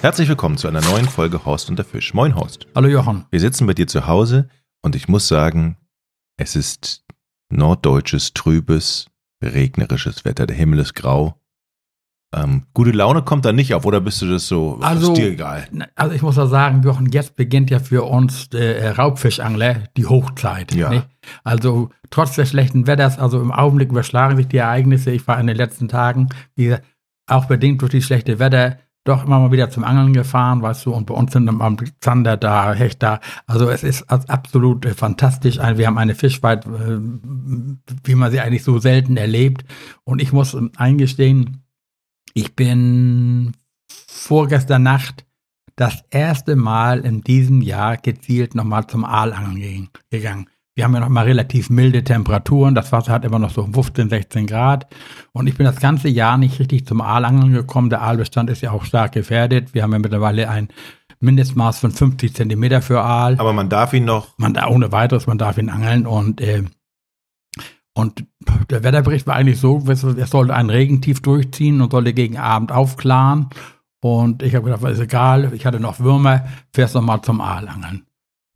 Herzlich willkommen zu einer neuen Folge Horst und der Fisch. Moin Horst. Hallo Jochen. Wir sitzen bei dir zu Hause und ich muss sagen, es ist norddeutsches, trübes, regnerisches Wetter. Der Himmel ist grau. Ähm, gute Laune kommt da nicht auf, oder bist du das so? Also, ist dir egal. Also ich muss auch sagen, Jochen, jetzt beginnt ja für uns äh, Raubfischangler die Hochzeit. Ja. Nicht? Also trotz des schlechten Wetters, also im Augenblick überschlagen sich die Ereignisse. Ich war in den letzten Tagen, wie gesagt, auch bedingt durch die schlechte Wetter, doch immer mal wieder zum Angeln gefahren, weißt du, und bei uns sind am Zander da, Hecht da. Also es ist absolut äh, fantastisch. Wir haben eine Fischweite, äh, wie man sie eigentlich so selten erlebt. Und ich muss eingestehen, ich bin vorgestern Nacht das erste Mal in diesem Jahr gezielt nochmal zum Aalangeln gegangen. Wir haben ja noch mal relativ milde Temperaturen. Das Wasser hat immer noch so 15, 16 Grad. Und ich bin das ganze Jahr nicht richtig zum Aalangeln gekommen. Der Aalbestand ist ja auch stark gefährdet. Wir haben ja mittlerweile ein Mindestmaß von 50 Zentimeter für Aal. Aber man darf ihn noch. Man da ohne weiteres, man darf ihn angeln. Und, äh, und der Wetterbericht war eigentlich so, es sollte ein Regentief durchziehen und sollte gegen Abend aufklaren. Und ich habe gedacht, ist egal, ich hatte noch Würmer, fährst noch mal zum Aalangeln.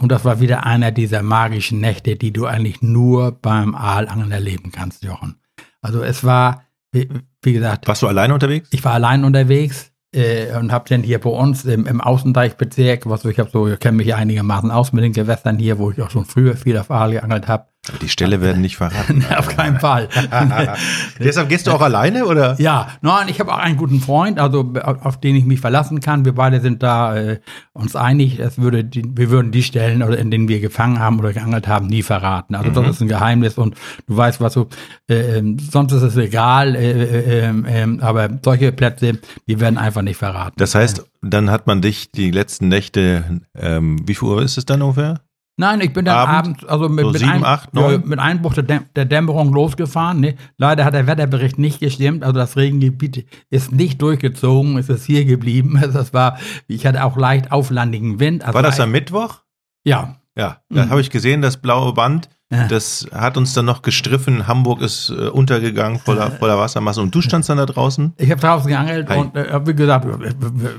Und das war wieder einer dieser magischen Nächte, die du eigentlich nur beim Aalangeln erleben kannst, Jochen. Also es war, wie, wie gesagt. Warst du alleine unterwegs? Ich war allein unterwegs äh, und habe dann hier bei uns im, im Außendeichbezirk, was ich habe so, ich kenne mich einigermaßen aus mit den Gewässern hier, wo ich auch schon früher viel auf Aal geangelt habe. Die Stelle werden nicht verraten. auf keinen Fall. Deshalb gehst du auch alleine, oder? Ja, nein, ich habe auch einen guten Freund, also auf den ich mich verlassen kann. Wir beide sind da äh, uns einig, es würde die, wir würden die Stellen, oder in denen wir gefangen haben oder geangelt haben, nie verraten. Also mhm. das ist ein Geheimnis und du weißt, was so, äh, ähm, sonst ist es egal, äh, äh, aber solche Plätze, die werden einfach nicht verraten. Das heißt, dann hat man dich die letzten Nächte, ähm, wie viel Uhr ist es dann ungefähr? Nein, ich bin dann abends, also mit, so mit, 7, ein, 8, 9? Ja, mit Einbruch der, Däm der Dämmerung losgefahren. Ne? Leider hat der Wetterbericht nicht gestimmt. Also das Regengebiet ist nicht durchgezogen, es ist hier geblieben. Das war, ich hatte auch leicht auflandigen Wind. Also war das am Mittwoch? Ja. Ja, da mhm. habe ich gesehen, das blaue Band. Ja. Das hat uns dann noch gestriffen. Hamburg ist äh, untergegangen voller, voller Wassermasse. Und du standst dann da draußen? Ich habe draußen geangelt Hi. und äh, wie gesagt,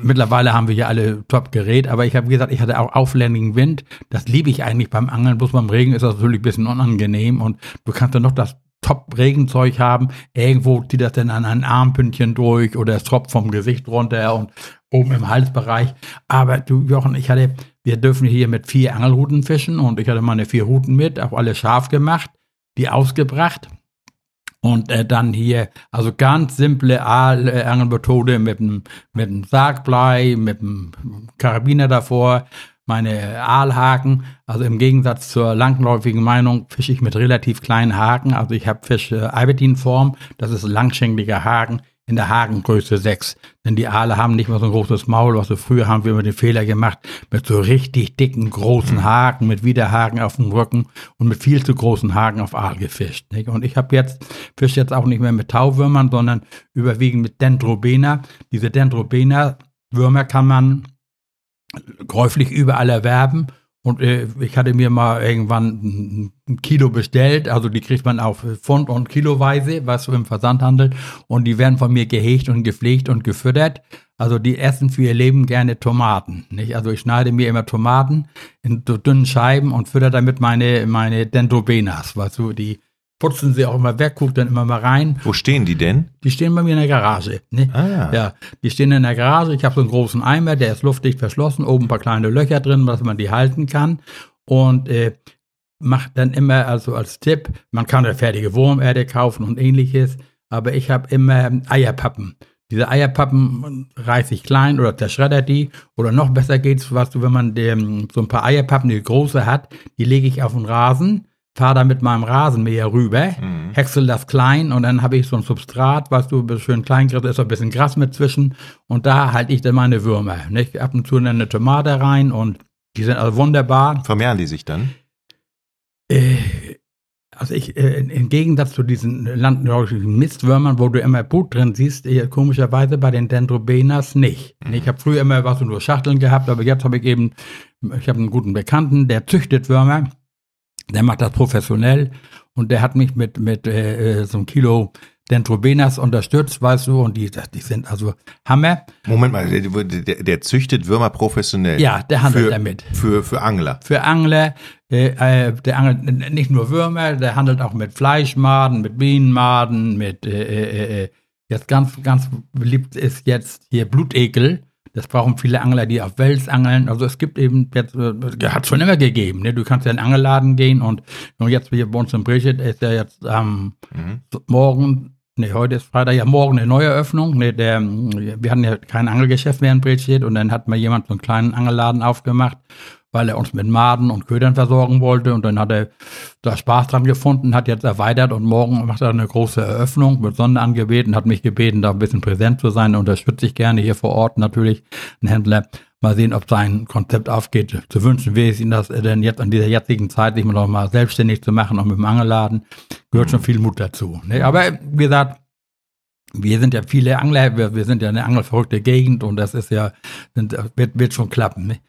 mittlerweile haben wir hier alle Top-Gerät, aber ich habe gesagt, ich hatte auch aufländigen Wind. Das liebe ich eigentlich beim Angeln. Bloß beim Regen ist das natürlich ein bisschen unangenehm und du kannst dann noch das Top-Regenzeug haben. Irgendwo zieht das dann an ein Armpündchen durch oder es tropft vom Gesicht runter und oben im Halsbereich. Aber du, Jochen, ich hatte, wir dürfen hier mit vier Angelruten fischen und ich hatte meine vier Routen mit, auch alle scharf gemacht, die ausgebracht. Und äh, dann hier, also ganz simple Angelmethode mit dem, mit dem Sargblei, mit dem Karabiner davor, meine Aalhaken. Also im Gegensatz zur langläufigen Meinung fische ich mit relativ kleinen Haken. Also ich habe Fisch äh, Albertinform, das ist langschenkliger Haken in der Hakengröße 6. Denn die Aale haben nicht mehr so ein großes Maul, was so früher haben wir immer den Fehler gemacht, mit so richtig dicken, großen mhm. Haken, mit Widerhaken auf dem Rücken und mit viel zu großen Haken auf Aal gefischt. Nicht? Und ich habe jetzt, fische jetzt auch nicht mehr mit Tauwürmern, sondern überwiegend mit Dendrobena. Diese Dendrobena-Würmer kann man käuflich überall erwerben. Und äh, ich hatte mir mal irgendwann ein Kilo bestellt, also die kriegt man auf Pfund- und Kiloweise, was so im Versand handelt. Und die werden von mir gehegt und gepflegt und gefüttert. Also die essen für ihr Leben gerne Tomaten. Nicht? Also ich schneide mir immer Tomaten in so dünnen Scheiben und fütter damit meine, meine Dendrobenas, weißt du, die putzen sie auch immer weg, guckt dann immer mal rein. Wo stehen die denn? Die stehen bei mir in der Garage. Ne? Ah, ja. ja. Die stehen in der Garage. Ich habe so einen großen Eimer, der ist luftdicht verschlossen, oben ein paar kleine Löcher drin, dass man die halten kann. Und äh, macht dann immer, also als Tipp, man kann eine fertige Wurmerde kaufen und ähnliches, aber ich habe immer Eierpappen. Diese Eierpappen reiße ich klein oder zerschredder die. Oder noch besser geht's, weißt du, wenn man dem, so ein paar Eierpappen, die große hat, die lege ich auf den Rasen fahre da mit meinem Rasenmäher rüber, mhm. häcksel das klein und dann habe ich so ein Substrat, weißt du, schön klein ist so ein bisschen Gras mit zwischen und da halte ich dann meine Würmer. Nicht? Ab und zu eine Tomate rein und die sind also wunderbar. Vermehren die sich dann? Äh, also ich, äh, im Gegensatz zu diesen landläufigen Mistwürmern, wo du immer Blut drin siehst, äh, komischerweise bei den Dendrobenas nicht. Mhm. Ich habe früher immer was nur Schachteln gehabt, aber jetzt habe ich eben, ich habe einen guten Bekannten, der züchtet Würmer der macht das professionell und der hat mich mit, mit äh, so einem Kilo Dentrobenas unterstützt, weißt du, und die, die sind also Hammer. Moment mal, der, der, züchtet Würmer professionell. Ja, der handelt für, damit. Für, für Angler. Für Angler, äh, äh der angelt nicht nur Würmer, der handelt auch mit Fleischmaden, mit Bienenmaden, mit, äh, äh, äh, jetzt ganz, ganz beliebt ist jetzt hier Blutekel. Das brauchen viele Angler, die auf Wels angeln. Also es gibt eben, jetzt, äh, hat schon immer gegeben. Ne? Du kannst ja in den Angelladen gehen und, und jetzt hier bei uns in Bridget ist ja jetzt am ähm, mhm. morgen, ne, heute ist Freitag, ja morgen eine Neueröffnung. Ne, der, wir hatten ja kein Angelgeschäft mehr in Bridget und dann hat mal jemand so einen kleinen Angelladen aufgemacht weil er uns mit Maden und Ködern versorgen wollte. Und dann hat er da Spaß dran gefunden, hat jetzt erweitert und morgen macht er eine große Eröffnung mit Sonne angebeten, hat mich gebeten, da ein bisschen präsent zu sein. Unterstütze ich gerne hier vor Ort natürlich einen Händler. Mal sehen, ob sein Konzept aufgeht. Zu wünschen wäre es ihm, dass er denn jetzt an dieser jetzigen Zeit sich noch mal selbstständig zu machen, auch mit dem Angelladen, gehört schon viel Mut dazu. Ne? Aber wie gesagt, wir sind ja viele Angler, wir, wir sind ja eine angelverrückte Gegend und das ist ja, sind, wird, wird schon klappen. Ne?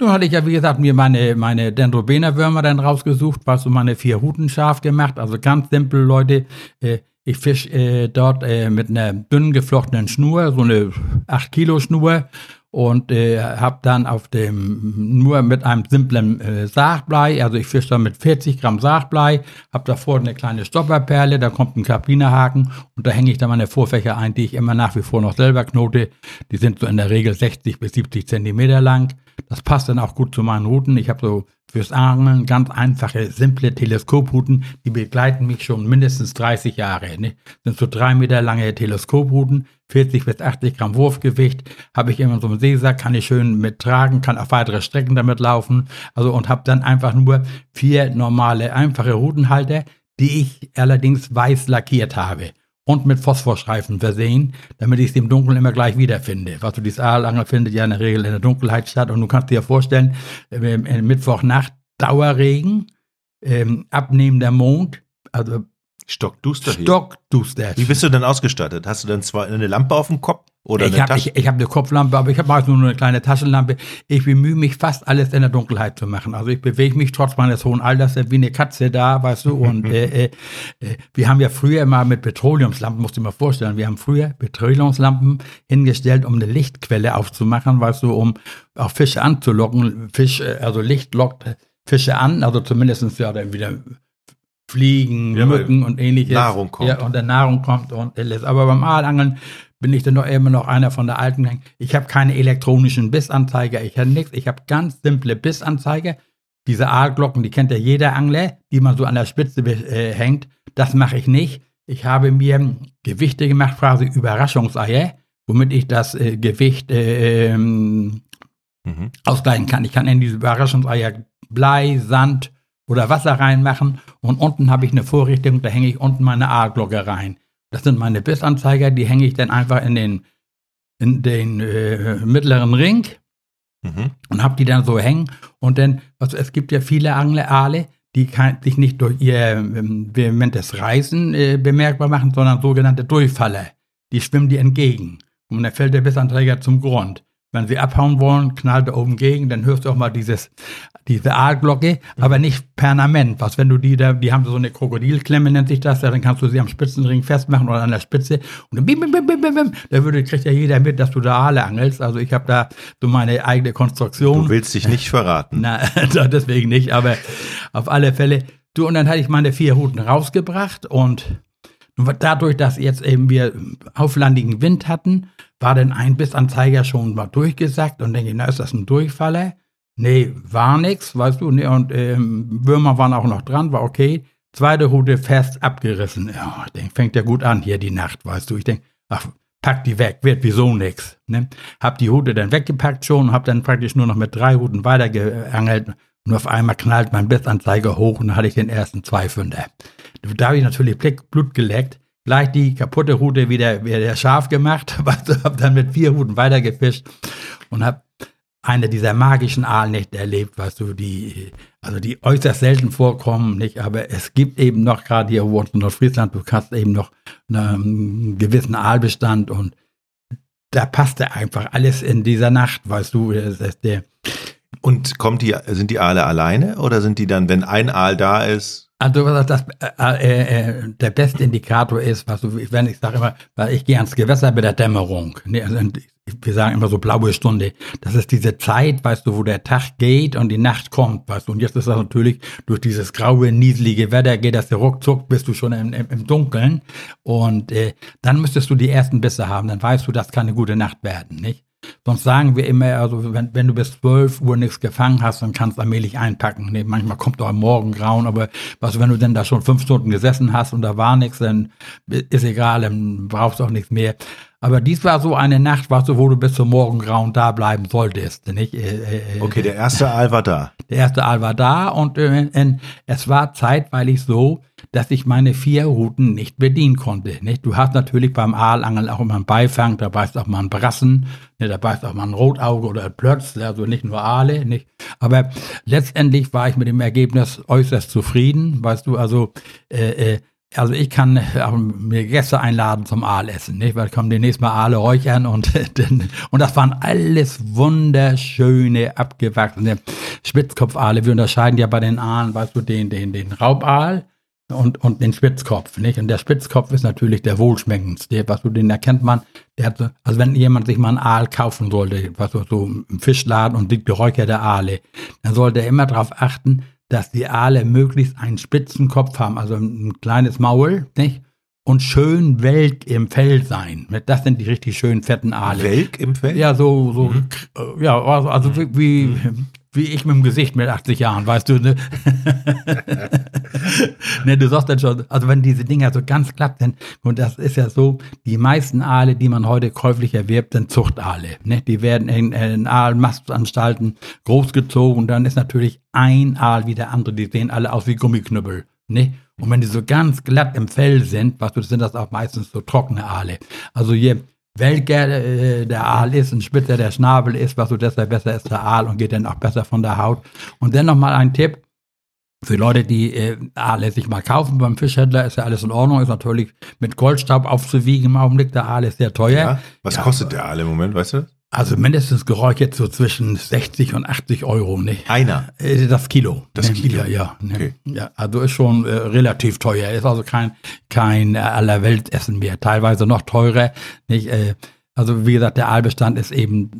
Nun hatte ich ja, wie gesagt, mir meine, meine Dendrobener-Würmer dann rausgesucht, was so meine vier Huten scharf gemacht. Also ganz simpel, Leute. Äh, ich fisch äh, dort äh, mit einer dünn geflochtenen Schnur, so eine 8 Kilo Schnur und äh, habe dann auf dem nur mit einem simplen äh, Sargblei, also ich fische da mit 40 Gramm Sargblei, habe davor eine kleine Stopperperle, da kommt ein Karbinerhaken und da hänge ich dann meine Vorfächer ein, die ich immer nach wie vor noch selber knote. Die sind so in der Regel 60 bis 70 Zentimeter lang. Das passt dann auch gut zu meinen Routen. Ich habe so fürs Angeln ganz einfache, simple Teleskophuten, die begleiten mich schon mindestens 30 Jahre. Ne? Sind so drei Meter lange Teleskophuten, 40 bis 80 Gramm Wurfgewicht, habe ich immer so einen Seesack, kann ich schön mittragen, kann auf weitere Strecken damit laufen. Also und habe dann einfach nur vier normale, einfache Routenhalter, die ich allerdings weiß lackiert habe und mit Phosphorstreifen versehen, damit ich es im Dunkeln immer gleich wiederfinde. Was du, dieses Aalangel findet ja in der Regel in der Dunkelheit statt und du kannst dir vorstellen, äh, Mittwochnacht Dauerregen, ähm, abnehmender Mond, also Stockduster hier. Stockduster. Wie bist du denn ausgestattet? Hast du dann zwar eine Lampe auf dem Kopf? Oder ich habe ich, ich hab eine Kopflampe, aber ich habe meist nur eine kleine Taschenlampe. Ich bemühe mich fast alles in der Dunkelheit zu machen. Also ich bewege mich trotz meines hohen Alters wie eine Katze da, weißt du. Und äh, äh, äh, wir haben ja früher mal mit Petroleumslampen, musst du dir mal vorstellen, wir haben früher Petroleumslampen hingestellt, um eine Lichtquelle aufzumachen, weißt du, um auch Fische anzulocken. Fisch, äh, also Licht lockt Fische an, also zumindestens ja dann wieder Fliegen, ja, Mücken und ähnliches. Nahrung kommt. Ja, und der Nahrung kommt und alles. Aber beim Aalangeln bin ich dann doch immer noch einer von der alten. Ich habe keine elektronischen Bissanzeiger, ich habe nichts. Ich habe ganz simple Bissanzeiger. Diese Aalglocken, die kennt ja jeder Angler, die man so an der Spitze äh, hängt. Das mache ich nicht. Ich habe mir Gewichte gemacht, quasi Überraschungseier, womit ich das äh, Gewicht äh, ähm, mhm. ausgleichen kann. Ich kann in diese Überraschungseier Blei, Sand, oder Wasser reinmachen und unten habe ich eine Vorrichtung, da hänge ich unten meine A-Glocke rein. Das sind meine Bissanzeiger, die hänge ich dann einfach in den, in den äh, mittleren Ring mhm. und habe die dann so hängen. Und dann, also es gibt ja viele Angler, die kann, sich nicht durch ihr ähm, vehementes Reißen äh, bemerkbar machen, sondern sogenannte Durchfaller. Die schwimmen die entgegen. Und dann fällt der Bissanzeiger zum Grund. Wenn sie abhauen wollen, knallt er oben gegen, dann hörst du auch mal dieses, diese Aalglocke, mhm. aber nicht permanent. Was, wenn du die da, die haben so eine Krokodilklemme, nennt sich das, dann kannst du sie am Spitzenring festmachen oder an der Spitze und dann bim, bim, bim, bim, bim, da würde, kriegt ja jeder mit, dass du da Aale angelst. Also ich habe da so meine eigene Konstruktion. Du willst dich nicht verraten. Na, deswegen nicht, aber auf alle Fälle. Du, und dann hatte ich meine vier Routen rausgebracht und dadurch, dass jetzt eben wir auflandigen Wind hatten, war denn ein Bissanzeiger schon mal durchgesackt und denke, na, ist das ein Durchfaller? Nee, war nix, weißt du, nee, und ähm, Würmer waren auch noch dran, war okay. Zweite Route fest abgerissen. Ja, ich fängt ja gut an hier die Nacht, weißt du. Ich denke, ach, pack die weg, wird wieso nix. Ne? Hab die Route dann weggepackt schon, hab dann praktisch nur noch mit drei Routen weitergeangelt und auf einmal knallt mein Bissanzeiger hoch und dann hatte ich den ersten Zweifünder. Da habe ich natürlich Blut geleckt gleich die kaputte Route wieder, wieder scharf gemacht, habe dann mit vier Routen weitergefischt und habe eine dieser magischen Aalnächte erlebt, weißt du, die, also die äußerst selten vorkommen, nicht, aber es gibt eben noch, gerade hier wo in Nordfriesland, du hast eben noch einen gewissen Aalbestand und da passte einfach alles in dieser Nacht, weißt du, der. Und kommt die, sind die Aale alleine oder sind die dann, wenn ein Aal da ist, Also das, äh, äh, der beste Indikator ist, was du, wenn ich sage immer, weil ich gehe ans Gewässer bei der Dämmerung. Ne, also wir sagen immer so blaue Stunde. Das ist diese Zeit, weißt du, wo der Tag geht und die Nacht kommt, weißt du. Und jetzt ist das natürlich durch dieses graue, nieselige Wetter geht das ruckzuck, bist du schon im, im, im Dunkeln. Und äh, dann müsstest du die ersten Bisse haben, dann weißt du, das kann eine gute Nacht werden, nicht? Sonst sagen wir immer, also wenn, wenn du bis 12 Uhr nichts gefangen hast, dann kannst du allmählich einpacken. Nee, manchmal kommt auch am Morgengrauen, aber was, wenn du denn da schon fünf Stunden gesessen hast und da war nichts, dann ist egal, dann brauchst du auch nichts mehr. Aber dies war so eine Nacht, was du, wo du bis zum Morgengrauen da bleiben solltest. Nicht? Äh, äh, äh, okay, der erste Aal war da. Der erste Aal war da und äh, es war zeitweilig so, dass ich meine vier Routen nicht bedienen konnte. Nicht? Du hast natürlich beim Aalangeln auch immer einen Beifang, da beißt auch mal ein Brassen, ne, da beißt auch mal ein Rotauge oder ein Plötz, also nicht nur Aale. Nicht? Aber letztendlich war ich mit dem Ergebnis äußerst zufrieden, weißt du, also äh, äh, also ich kann auch mir Gäste einladen zum Aalessen, nicht? Weil kommen demnächst mal Aale räuchern und, und das waren alles wunderschöne, abgewachsene Spitzkopfaale. Wir unterscheiden ja bei den Aalen, weißt du, den, den, den Raubaal und, und den Spitzkopf, nicht? Und der Spitzkopf ist natürlich der wohlschmeckendste, was du, den erkennt man. Der hat so, also wenn jemand sich mal einen Aal kaufen sollte, was du, so im Fischladen und die geräucherte Aale, dann sollte er immer darauf achten, dass die Aale möglichst einen spitzen Kopf haben, also ein kleines Maul, nicht? Und schön welk im Fell sein. Das sind die richtig schönen fetten Aale. Welk im Fell? Ja, so, so, mhm. ja, also, also wie, mhm wie ich mit dem Gesicht mit 80 Jahren, weißt du, ne? ne, du sagst dann schon, also wenn diese Dinger so ganz glatt sind, und das ist ja so, die meisten Aale, die man heute käuflich erwirbt, sind Zuchtaale, ne? Die werden in, in Aalmastanstalten großgezogen und dann ist natürlich ein Aal wie der andere, die sehen alle aus wie Gummiknüppel, ne? Und wenn die so ganz glatt im Fell sind, was weißt du, sind das auch meistens so trockene Aale. Also je welcher äh, der Aal ist und spitzer der Schnabel ist, was so deshalb besser ist der Aal und geht dann auch besser von der Haut. Und dann nochmal ein Tipp für Leute, die äh, Aale sich mal kaufen beim Fischhändler, ist ja alles in Ordnung, ist natürlich mit Goldstaub aufzuwiegen im Augenblick. Der Aal ist sehr teuer. Ja, was ja, kostet der Aal im Moment, weißt du? Also mindestens geräuchert so zwischen 60 und 80 Euro, ne? Einer? Äh, das Kilo. Das ne? Kilo? Ja, ja. Ne? Okay. ja also ist schon äh, relativ teuer. Ist also kein, kein äh, Allerweltessen mehr. Teilweise noch teurer, nicht? Äh, also wie gesagt, der Aalbestand ist eben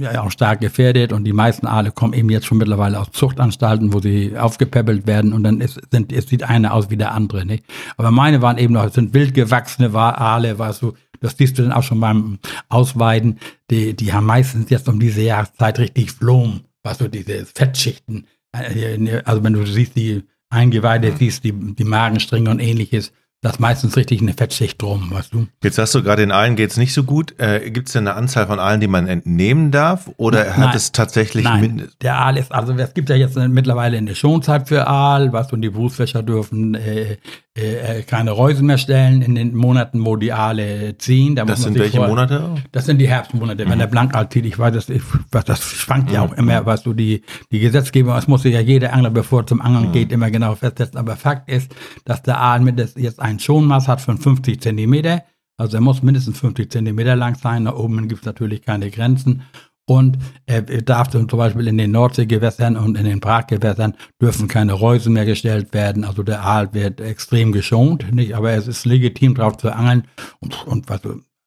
ja, auch stark gefährdet und die meisten Aale kommen eben jetzt schon mittlerweile aus Zuchtanstalten, wo sie aufgepäppelt werden und dann ist, sind, es sieht einer aus wie der andere. Nicht? Aber meine waren eben noch, es sind wild gewachsene Aale, weißt du, das siehst du dann auch schon beim Ausweiden, die, die haben meistens jetzt um diese Jahreszeit richtig Flom, weißt du, diese Fettschichten. Äh, also wenn du siehst, die Eingeweide, siehst die, die Magenstränge und ähnliches, das ist meistens richtig eine Fettschicht drum, weißt du. Jetzt sagst du gerade, in Aalen geht es nicht so gut. Äh, Gibt es denn eine Anzahl von Aalen, die man entnehmen darf? Oder nein, hat es tatsächlich nein, Mindest? Der Aal ist, also es gibt ja jetzt mittlerweile eine Schonzeit für Aal, was und die Berufsfischer dürfen äh, äh, keine Reusen mehr stellen in den Monaten, wo die Aale ziehen. Da das sind welche vor, Monate? Das sind die Herbstmonate. Mhm. Wenn der Blankaal zieht, ich weiß, das, ich, das schwankt mhm. ja auch immer, was du die, die Gesetzgebung, es muss ja jeder Angler, bevor er zum Angeln mhm. geht, immer genau festsetzen. Aber Fakt ist, dass der Aal mit jetzt ein Schonmaß hat von 50 Zentimeter. Also er muss mindestens 50 Zentimeter lang sein. Da oben gibt es natürlich keine Grenzen. Und er darf zum Beispiel in den Nordseegewässern und in den Braggewässern dürfen keine Reusen mehr gestellt werden. Also der Aal wird extrem geschont, nicht? Aber es ist legitim, drauf zu angeln. Und, und was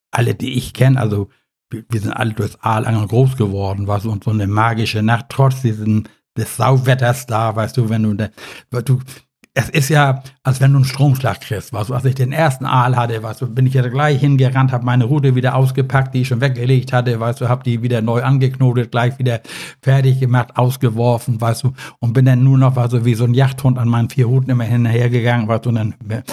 alle, die ich kenne, also wir sind alle durchs Aalangeln groß geworden, was und so eine magische Nacht, trotz diesen des Sauwetters da, weißt du, wenn du, du es ist ja, als wenn du einen Stromschlag kriegst. Weißt du, als ich den ersten Aal hatte, weißt du, bin ich ja gleich hingerannt, habe meine Route wieder ausgepackt, die ich schon weggelegt hatte, weißt du, habe die wieder neu angeknotet, gleich wieder fertig gemacht, ausgeworfen, weißt du, und bin dann nur noch, weißt du, wie so ein Jachthund an meinen vier Routen immer hinterhergegangen, weißt du, und dann, dann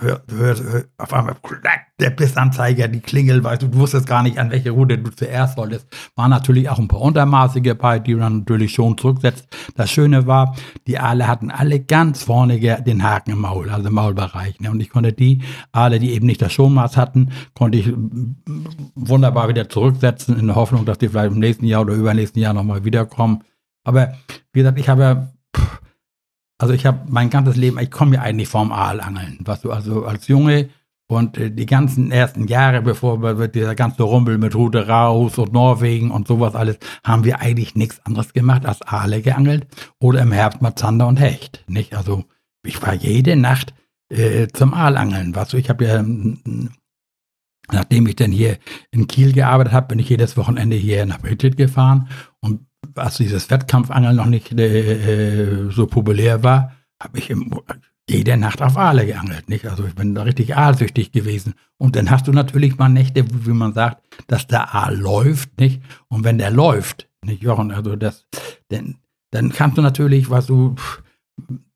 hör, hör, hör, auf einmal, klack, der Bissanzeiger, die Klingel, weißt du, du wusstest gar nicht, an welche Route du zuerst solltest. War natürlich auch ein paar untermaßige bei, die dann natürlich schon zurücksetzt. Das Schöne war, die Aale hatten alle ganz vorne den Haken im Maul, also im Maulbereich. Ne? Und ich konnte die Aale, die eben nicht das Schonmaß hatten, konnte ich wunderbar wieder zurücksetzen, in der Hoffnung, dass die vielleicht im nächsten Jahr oder übernächsten Jahr nochmal wiederkommen. Aber wie gesagt, ich habe also ich habe mein ganzes Leben, ich komme ja eigentlich vom Aalangeln. Was du also als Junge und äh, die ganzen ersten Jahre, bevor wir dieser ganze Rumpel mit Rute raus und Norwegen und sowas alles, haben wir eigentlich nichts anderes gemacht als Aale geangelt oder im Herbst mal Zander und Hecht. Nicht? Also ich war jede Nacht äh, zum Aalangeln. Was, ich habe ja, nachdem ich dann hier in Kiel gearbeitet habe, bin ich jedes Wochenende hier nach Hittet gefahren. Und als dieses Wettkampfangeln noch nicht äh, so populär war, habe ich im, jede Nacht auf Aale geangelt, nicht? Also ich bin da richtig aalsüchtig gewesen. Und dann hast du natürlich mal Nächte, wie man sagt, dass der Aal läuft, nicht? Und wenn der läuft, nicht Jochen, also das, dann, dann kannst du natürlich, was du,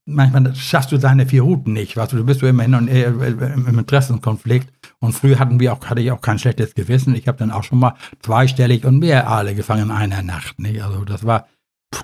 manchmal schaffst du deine vier Routen nicht, was du, du bist du immer hin und äh, im Interessenkonflikt. Und früher hatten wir auch, hatte ich auch kein schlechtes Gewissen. Ich habe dann auch schon mal zweistellig und mehr Aale gefangen in einer Nacht, nicht? Also das war,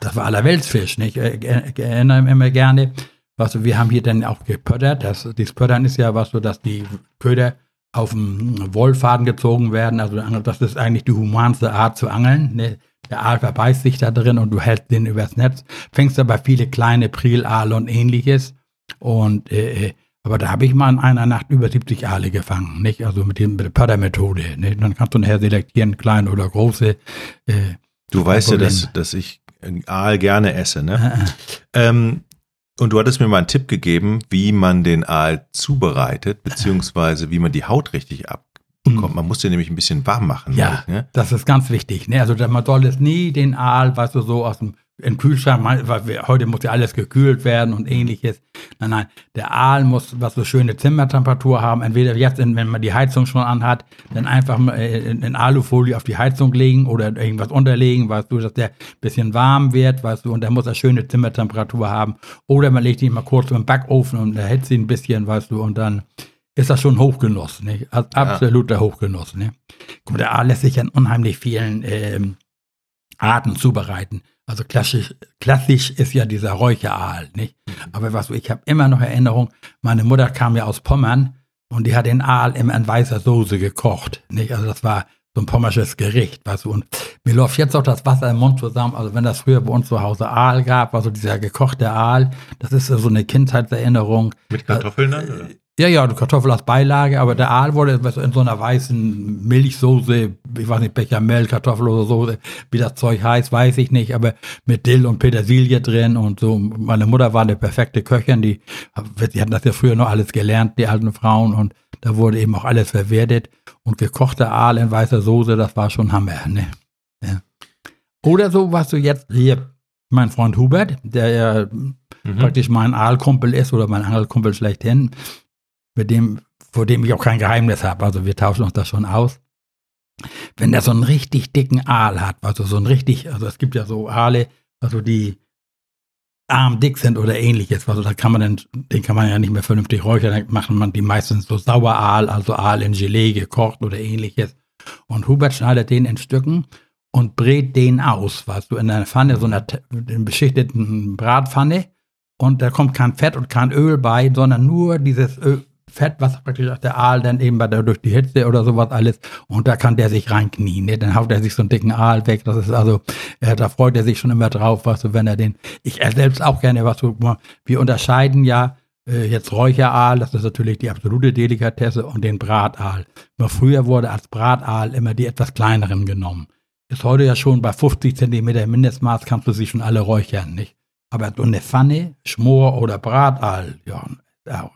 das war allerweltsfisch, nicht? Ich erinnere mich immer gerne, was weißt wir haben hier dann auch gepöttert. Das, das Pöttern ist ja was so, dass die Köder auf dem Wollfaden gezogen werden. Also das ist eigentlich die humanste Art zu angeln. Ne? Der Aal verbeißt sich da drin und du hältst den übers Netz. Fängst aber viele kleine Prielaale und ähnliches. Und äh, äh aber da habe ich mal in einer Nacht über 70 Aale gefangen, nicht? Also mit, dem, mit der Pöttermethode. Nicht? Dann kannst du nachher selektieren, kleine oder große. Äh, du weißt ja, dass, dass ich Aal gerne esse, ne? ähm, und du hattest mir mal einen Tipp gegeben, wie man den Aal zubereitet, beziehungsweise wie man die Haut richtig abbekommt. Man muss den nämlich ein bisschen warm machen. Ja, ne? das ist ganz wichtig. Ne? Also man soll es nie den Aal, weißt du, so aus dem im Kühlschrank, weil wir, heute muss ja alles gekühlt werden und ähnliches. Nein, nein, der Aal muss was so schöne Zimmertemperatur haben. Entweder jetzt, wenn man die Heizung schon anhat, dann einfach in Alufolie auf die Heizung legen oder irgendwas unterlegen, weißt du, dass der bisschen warm wird, weißt du, und der muss eine schöne Zimmertemperatur haben. Oder man legt ihn mal kurz im Backofen und erhitzt ihn ein bisschen, weißt du, und dann ist das schon Hochgenuss, nicht? Absoluter ja. Hochgenuss, ne? Guck mal, der Aal lässt sich an unheimlich vielen ähm, Arten zubereiten. Also klassisch, klassisch ist ja dieser Räucheraal, nicht? Mhm. Aber was ich habe immer noch Erinnerung, meine Mutter kam ja aus Pommern und die hat den Aal immer in weißer Soße gekocht, nicht? Also das war so ein pommersches Gericht, weißt du. Und mir läuft jetzt auch das Wasser im Mund zusammen. Also wenn das früher bei uns zu Hause Aal gab, also dieser gekochte Aal, das ist so eine Kindheitserinnerung. Mit Kartoffeln dann? Oder? Ja, ja, die Kartoffel als Beilage, aber der Aal wurde in so einer weißen Milchsoße, ich weiß nicht, Bechamel, Kartoffel oder Soße, wie das Zeug heißt, weiß ich nicht, aber mit Dill und Petersilie drin und so. Meine Mutter war eine perfekte Köchin, die, die hatten das ja früher noch alles gelernt, die alten Frauen, und da wurde eben auch alles verwertet. Und gekochter Aal in weißer Soße, das war schon Hammer, ne? Ja. Oder so, was du jetzt hier, mein Freund Hubert, der ja mhm. praktisch mein Aalkumpel ist oder mein Angelkumpel schlechthin, mit dem, vor dem ich auch kein Geheimnis habe. Also wir tauschen uns das schon aus. Wenn der so einen richtig dicken Aal hat, also so ein richtig, also es gibt ja so Aale, also die armdick sind oder ähnliches, also da kann man dann, den kann man ja nicht mehr vernünftig räuchern, dann macht man die meistens so Saueraal, also Aal in Gelee gekocht oder ähnliches. Und Hubert schneidet den in Stücken und brät den aus, weißt du, in einer Pfanne, so einer beschichteten Bratpfanne. Und da kommt kein Fett und kein Öl bei, sondern nur dieses Öl, Fett, was praktisch aus der Aal dann eben bei der, durch die Hitze oder sowas alles, und da kann der sich reinknien, ne? dann haut er sich so einen dicken Aal weg, das ist also, äh, da freut er sich schon immer drauf, was so, wenn er den, ich er selbst auch gerne, was so, wir unterscheiden ja, äh, jetzt Räucheraal, das ist natürlich die absolute Delikatesse, und den Brataal. Nur früher wurde als Brataal immer die etwas kleineren genommen. Ist heute ja schon bei 50 Zentimeter Mindestmaß kannst du sie schon alle räuchern, nicht? Aber so eine Pfanne, Schmor oder Brataal, ja,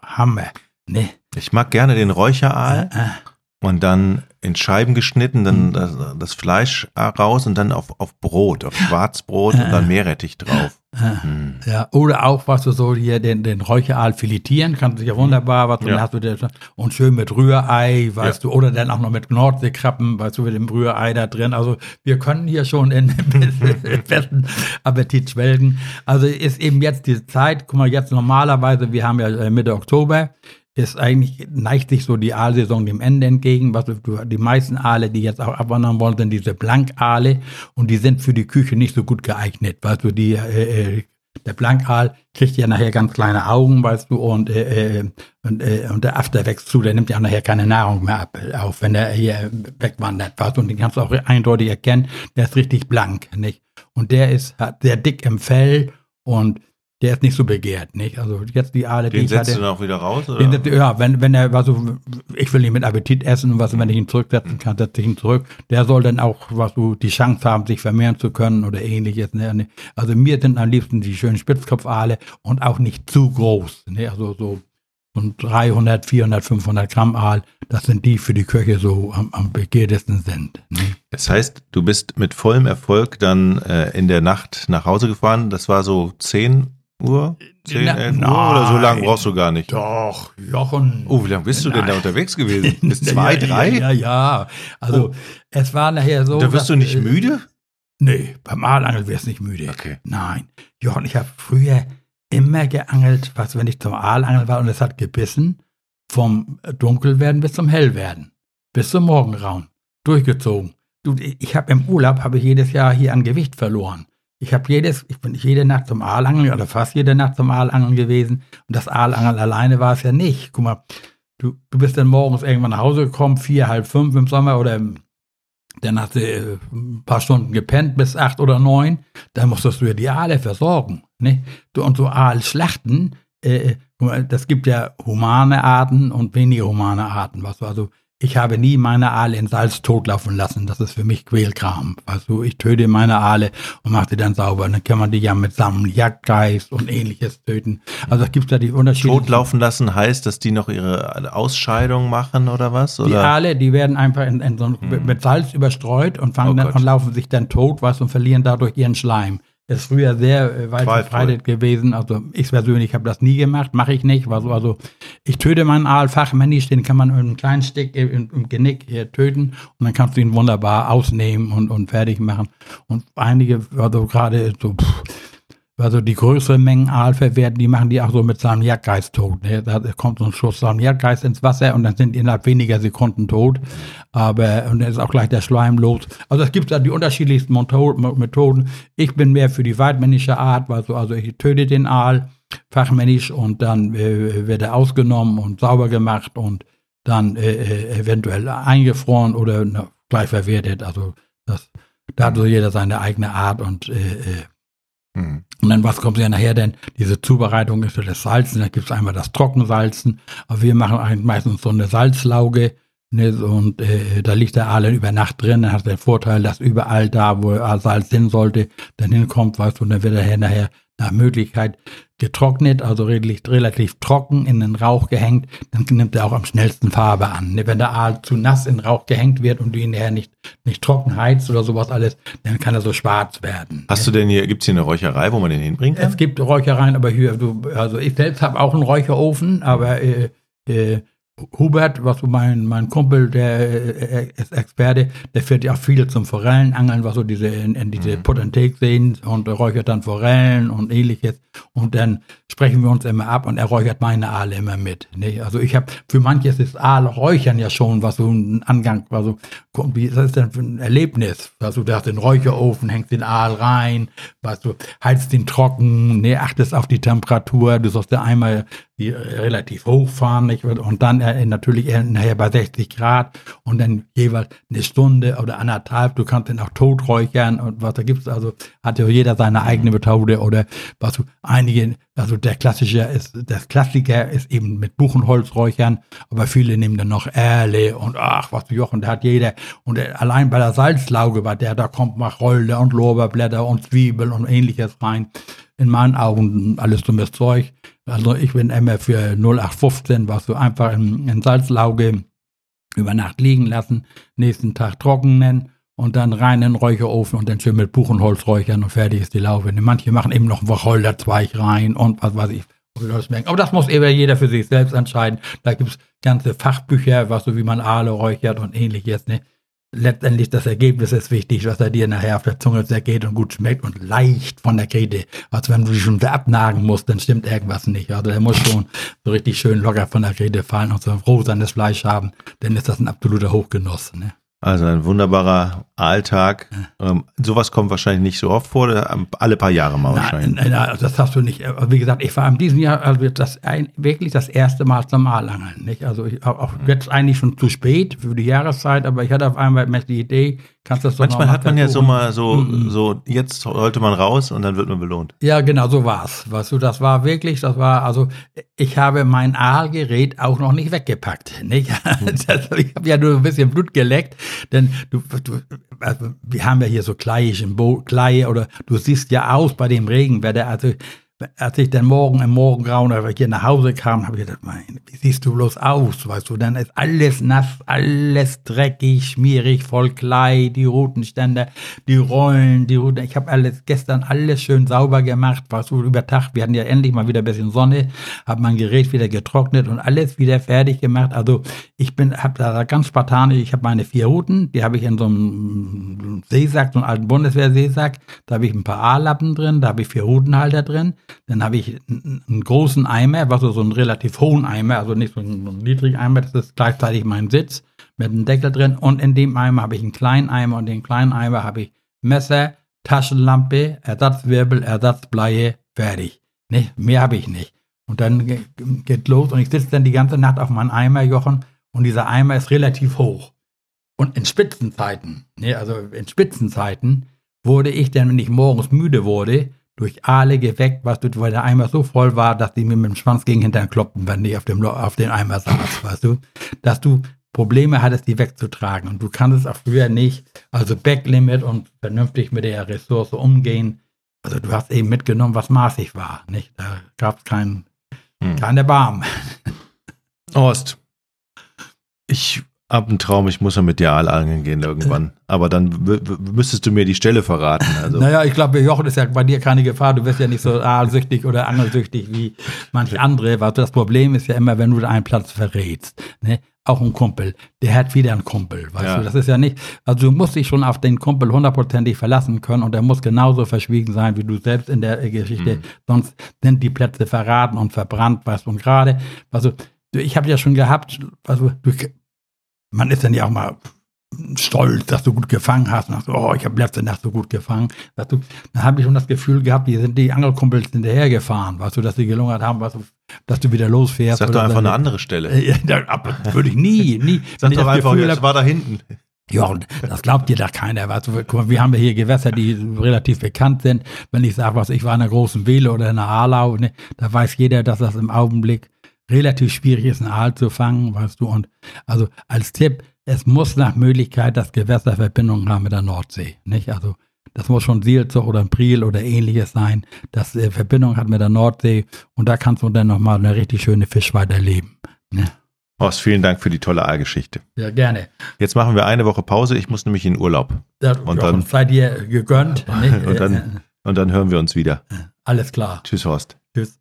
Hammer. Nee. Ich mag gerne den Räucheraal äh, äh. und dann in Scheiben geschnitten, dann mhm. das, das, Fleisch raus und dann auf, auf Brot, auf Schwarzbrot äh, und dann Meerrettich drauf. Mhm. Ja, oder auch, was du so hier den, den Räucheraal filetieren, kannst du ja wunderbar, was du ja. hast du dir, und schön mit Rührei, weißt ja. du, oder dann auch noch mit Nordseekrabben, weißt du, mit dem Rührei da drin. Also wir können hier schon in besten Appetit schwelgen. Also ist eben jetzt diese Zeit, guck mal, jetzt normalerweise, wir haben ja Mitte Oktober, ist eigentlich, neigt sich so die Aalsaison dem Ende entgegen. Was die meisten Aale, die jetzt auch abwandern wollen, sind diese Blankaale und die sind für die Küche nicht so gut geeignet. Weißt du, die, äh, äh der Blankaal kriegt ja nachher ganz kleine Augen, weißt du, und, äh, äh, und, äh, und der After wächst zu, der nimmt ja nachher keine Nahrung mehr ab, auf, wenn er hier wegwandert, weißt du, und den kannst du auch eindeutig erkennen, der ist richtig blank, nicht? Und der ist sehr dick im Fell und der ist nicht so begehrt, nicht? Also jetzt die Aale, Den die ich setzt hatte. du dann auch wieder raus? Oder? Den, ja, wenn, wenn er, also, ich will ihn mit Appetit essen und was, wenn ich ihn zurücksetzen kann, setze ich ihn zurück. Der soll dann auch, was du, die Chance haben, sich vermehren zu können oder ähnliches. Ne? Also mir sind am liebsten die schönen Spitzkopfaale und auch nicht zu groß. Ne? Also so, so 300, 400, 500 Gramm Aal, das sind die für die Köche so am, am begehrtesten sind. Ne? Das heißt, du bist mit vollem Erfolg dann äh, in der Nacht nach Hause gefahren. Das war so 10 Uhr? 10, Na, 11 Uhr oder so lange brauchst du gar nicht? Doch, Jochen. Oh, wie lange bist du denn da Nein. unterwegs gewesen? Bis zwei, ja, drei? Ja, ja, ja. Also Oh. es war nachher so. Da wirst du nicht äh, müde? Nee, beim Aalangeln wär's nicht müde. Okay. Nein. Jochen, ich habe früher immer geangelt, was wenn ich zum Aalangeln war und es hat gebissen, vom Dunkelwerden bis zum Hellwerden. Bis zum Morgengrauen. Durchgezogen. Du, ich habe im Urlaub habe ich jedes Jahr hier an Gewicht verloren. Ich habe jedes, ich bin jede Nacht zum Aalangeln oder fast jede Nacht zum Aalangeln gewesen. Und das Aalangeln alleine war es ja nicht. Guck mal, du, du bist dann morgens irgendwann nach Hause gekommen, vier, halb fünf im Sommer oder im, dann hast du äh, ein paar Stunden gepennt bis acht oder neun. Dann musstest du ja die Aale versorgen. Ne? Und so Aalschlachten, äh, mal, das gibt ja humane Arten und weniger humane Arten. Was, also ich habe nie meine Aale in Salz totlaufen lassen. Das ist für mich Quälkram. Also ich töte meine Aale und mache die dann sauber. Dann kann man die ja mit Samen Jagdgeist und ähnliches töten. Also es gibt ja die Unterschiede. Totlaufen lassen heißt, dass die noch ihre Ausscheidung machen oder was? Die Oder? Aale, die werden einfach in, in so, ein- mit Salz überstreut und fangen Oh dann und laufen sich dann tot, was und verlieren dadurch ihren Schleim. Ist früher sehr äh, weit Qualvoll. verbreitet gewesen. Also ich persönlich habe das nie gemacht, mache ich nicht. Also, also ich töte meinen Aal fachmännisch, den kann man mit einem kleinen Stick im, im Genick hier töten und dann kannst du ihn wunderbar ausnehmen und, und fertig machen. Und einige, also gerade so, pff, also die größeren Mengen Aal verwerten, die machen die auch so mit Salmiakgeist tot. Ne? Da kommt so ein Schuss Salmiakgeist ins Wasser und dann sind die innerhalb weniger Sekunden tot. Aber, und dann ist auch gleich der Schleim los. Also es gibt da die unterschiedlichsten Methoden. Ich bin mehr für die weitmännische Art, also, also ich töte den Aal fachmännisch und dann äh, wird er ausgenommen und sauber gemacht und dann äh, äh, eventuell eingefroren oder na, gleich verwertet. Also das, da hat so jeder seine eigene Art und äh, äh, Hm. Und dann was kommt ja nachher denn? Diese Zubereitung ist für das Salzen, da gibt es einmal das Trockensalzen, aber wir machen eigentlich meistens so eine Salzlauge. Ne, und äh, da liegt der Aal über Nacht drin, dann hat der Vorteil, dass überall da, wo Salz hin sollte, dann hinkommt, weißt du, und dann wird er nachher nach Möglichkeit getrocknet, also relativ, relativ trocken in den Rauch gehängt, dann nimmt er auch am schnellsten Farbe an. Ne, Wenn der Aal zu nass in den Rauch gehängt wird und du ihn nachher nicht, nicht trocken heizt oder sowas alles, dann kann er so schwarz werden. Hast du denn hier, gibt es hier eine Räucherei, wo man den hinbringen kann? Es gibt Räuchereien, aber hier, du, also ich selbst habe auch einen Räucherofen, aber äh, äh, Hubert, was so mein, mein Kumpel, der äh, ist Experte, der fährt ja auch viel zum Forellenangeln, was so diese, in, in diese Put and Take sehen und räuchert dann Forellen und ähnliches. Und dann sprechen wir uns immer ab und er räuchert meine Aale immer mit. Ne? Also ich habe, für manches ist Aal räuchern ja schon, was so ein Angang, also wie ist das denn für ein Erlebnis? Also du hast den Räucherofen, hängst den Aal rein, weißt du, heizt den trocken, ne, achtest auf die Temperatur, du sollst ja einmal die äh, relativ hoch fahren, nicht? und dann äh, natürlich eher nachher bei 60 Grad und dann jeweils eine Stunde oder anderthalb, du kannst den auch tot räuchern und was da gibt's, also hat ja jeder seine eigene Methode oder was du, einige, also der klassische ist, das Klassiker ist eben mit Buchenholz räuchern, aber viele nehmen dann noch Erle und ach, was Jochen, da hat jeder und allein bei der Salzlauge, bei der, da kommt Macholde und Lorbeerblätter und Zwiebel und ähnliches rein. In meinen Augen alles dummes Zeug. Also ich bin immer für 0815, was du einfach in, in Salzlauge über Nacht liegen lassen, nächsten Tag trocknen und dann rein in den Räucherofen und dann schön mit Buchenholz räuchern und fertig ist die Lauge. Manche machen eben noch einen Wacholderzweig rein und was weiß ich. Aber das muss eben jeder für sich selbst entscheiden. Da gibt es ganze Fachbücher, was so wie man Aale räuchert und ähnliches. Ne? Letztendlich das Ergebnis ist wichtig, was er dir nachher auf der Zunge zergeht und gut schmeckt und leicht von der Grete. Also wenn du dich schon wieder abnagen musst, dann stimmt irgendwas nicht. Also der muss schon so richtig schön locker von der Grete fallen und so rosanes Fleisch haben, dann ist das ein absoluter Hochgenuss. Ne? Also ein wunderbarer Alltag. Ähm, sowas kommt wahrscheinlich nicht so oft vor, äh, alle paar Jahre mal Nein, wahrscheinlich. nein, nein, das hast du nicht. Wie gesagt, ich war in diesem Jahr also das ein, wirklich das erste Mal zum Aalangeln. Nicht? Also ich, auch jetzt eigentlich schon zu spät für die Jahreszeit, aber ich hatte auf einmal die Idee, kannst das doch Manchmal hat man ja so mal so, Mhm. so, jetzt sollte man raus und dann wird man belohnt. Ja, genau, so war's. Weißt du, das war wirklich, das war, also ich habe mein Aalgerät auch noch nicht weggepackt. Nicht? Das, ich habe ja nur ein bisschen Blut geleckt, denn du, du also wir haben ja hier so Kleie, Kleie oder du siehst ja aus bei dem Regenwetter, also als ich dann morgen im Morgengrauen hier nach Hause kam, habe ich gedacht, mein, wie siehst du bloß aus, weißt du, dann ist alles nass, alles dreckig, schmierig, voll Klei, die Rutenständer, die Rollen, die Ruten, ich habe alles gestern alles schön sauber gemacht, weißt du, über Tag, wir hatten ja endlich mal wieder ein bisschen Sonne, habe mein Gerät wieder getrocknet und alles wieder fertig gemacht, also ich bin, habe da ganz spartanisch, ich habe meine vier Routen, die habe ich in so einem Seesack, so einem alten Bundeswehrseesack, da habe ich ein paar A-Lappen drin, da habe ich vier Routenhalter drin, dann habe ich einen, großen Eimer, was so einen relativ hohen Eimer, also nicht so einen, niedrigen Eimer, das ist gleichzeitig mein Sitz mit einem Deckel drin. Und in dem Eimer habe ich einen kleinen Eimer und in dem kleinen Eimer habe ich Messer, Taschenlampe, Ersatzwirbel, Ersatzbleie, fertig. Nicht? Mehr habe ich nicht. Und dann ge- geht los und ich sitze dann die ganze Nacht auf meinem Eimer, Jochen, und dieser Eimer ist relativ hoch. Und in Spitzenzeiten, ne, also in Spitzenzeiten, wurde ich dann, wenn ich morgens müde wurde, durch Aale geweckt, was du, weil der Eimer so voll war, dass die mir mit dem Schwanz gegen Hintern kloppten, wenn ich auf dem auf den Eimer saß, weißt du, dass du Probleme hattest, die wegzutragen und du kannst auch früher nicht, also Backlimit und vernünftig mit der Ressource umgehen. Also du hast eben mitgenommen, was maßig war, nicht? Da gab es kein, Hm. kein Erbarmen. Horst, ich habe einen Traum, ich muss ja mit dir Aalangeln gehen irgendwann. Aber dann müsstest du mir die Stelle verraten. Also, Naja, ich glaube, Jochen ist ja bei dir keine Gefahr. Du bist ja nicht so aalsüchtig oder angelsüchtig wie manche andere. Weil das Problem ist ja immer, wenn du einen Platz verrätst. Ne? Auch ein Kumpel, der hat wieder einen Kumpel. Weißt Ja. du, das ist ja nicht, also du musst dich schon auf den Kumpel hundertprozentig verlassen können und er muss genauso verschwiegen sein wie du selbst in der äh, Geschichte. Mhm. Sonst sind die Plätze verraten und verbrannt, weißt du. Und gerade, also ich habe ja schon gehabt, also du, man ist dann ja auch mal stolz, dass du gut gefangen hast. Und sagst, oh, ich habe letzte Nacht so gut gefangen. Weißt du, dann habe ich schon das Gefühl gehabt, die sind die Angelkumpels hinterhergefahren, weißt du, dass sie gelungert haben, weißt du, dass du wieder losfährst. sag doch einfach so. eine andere Stelle. Äh, würde ich nie, nie. Sag doch das einfach, Gefühl hab- war da hinten. ja, und das glaubt dir doch keiner. Weißt du, guck mal, wir haben ja hier Gewässer, die relativ bekannt sind. Wenn ich sage, was ich war in einer großen Wehle oder in einer Aalau, ne, da weiß jeder, dass das im Augenblick relativ schwierig ist, einen Aal zu fangen, weißt du. Und also als Tipp, es muss nach Möglichkeit das Gewässer Verbindung haben mit der Nordsee. Nicht? Also das muss schon Sielzug oder ein Priel oder ähnliches sein, das äh, Verbindung hat mit der Nordsee und da kannst du dann nochmal eine richtig schöne Fischweite erleben. Ne? Horst, vielen Dank für die tolle Aalgeschichte. Ja, gerne. Jetzt machen wir eine Woche Pause. Ich muss nämlich in Urlaub. Ja, Und ja, dann- seid ihr gegönnt. Und dann- Und dann hören wir uns wieder. Alles klar. Tschüss, Horst. Tschüss.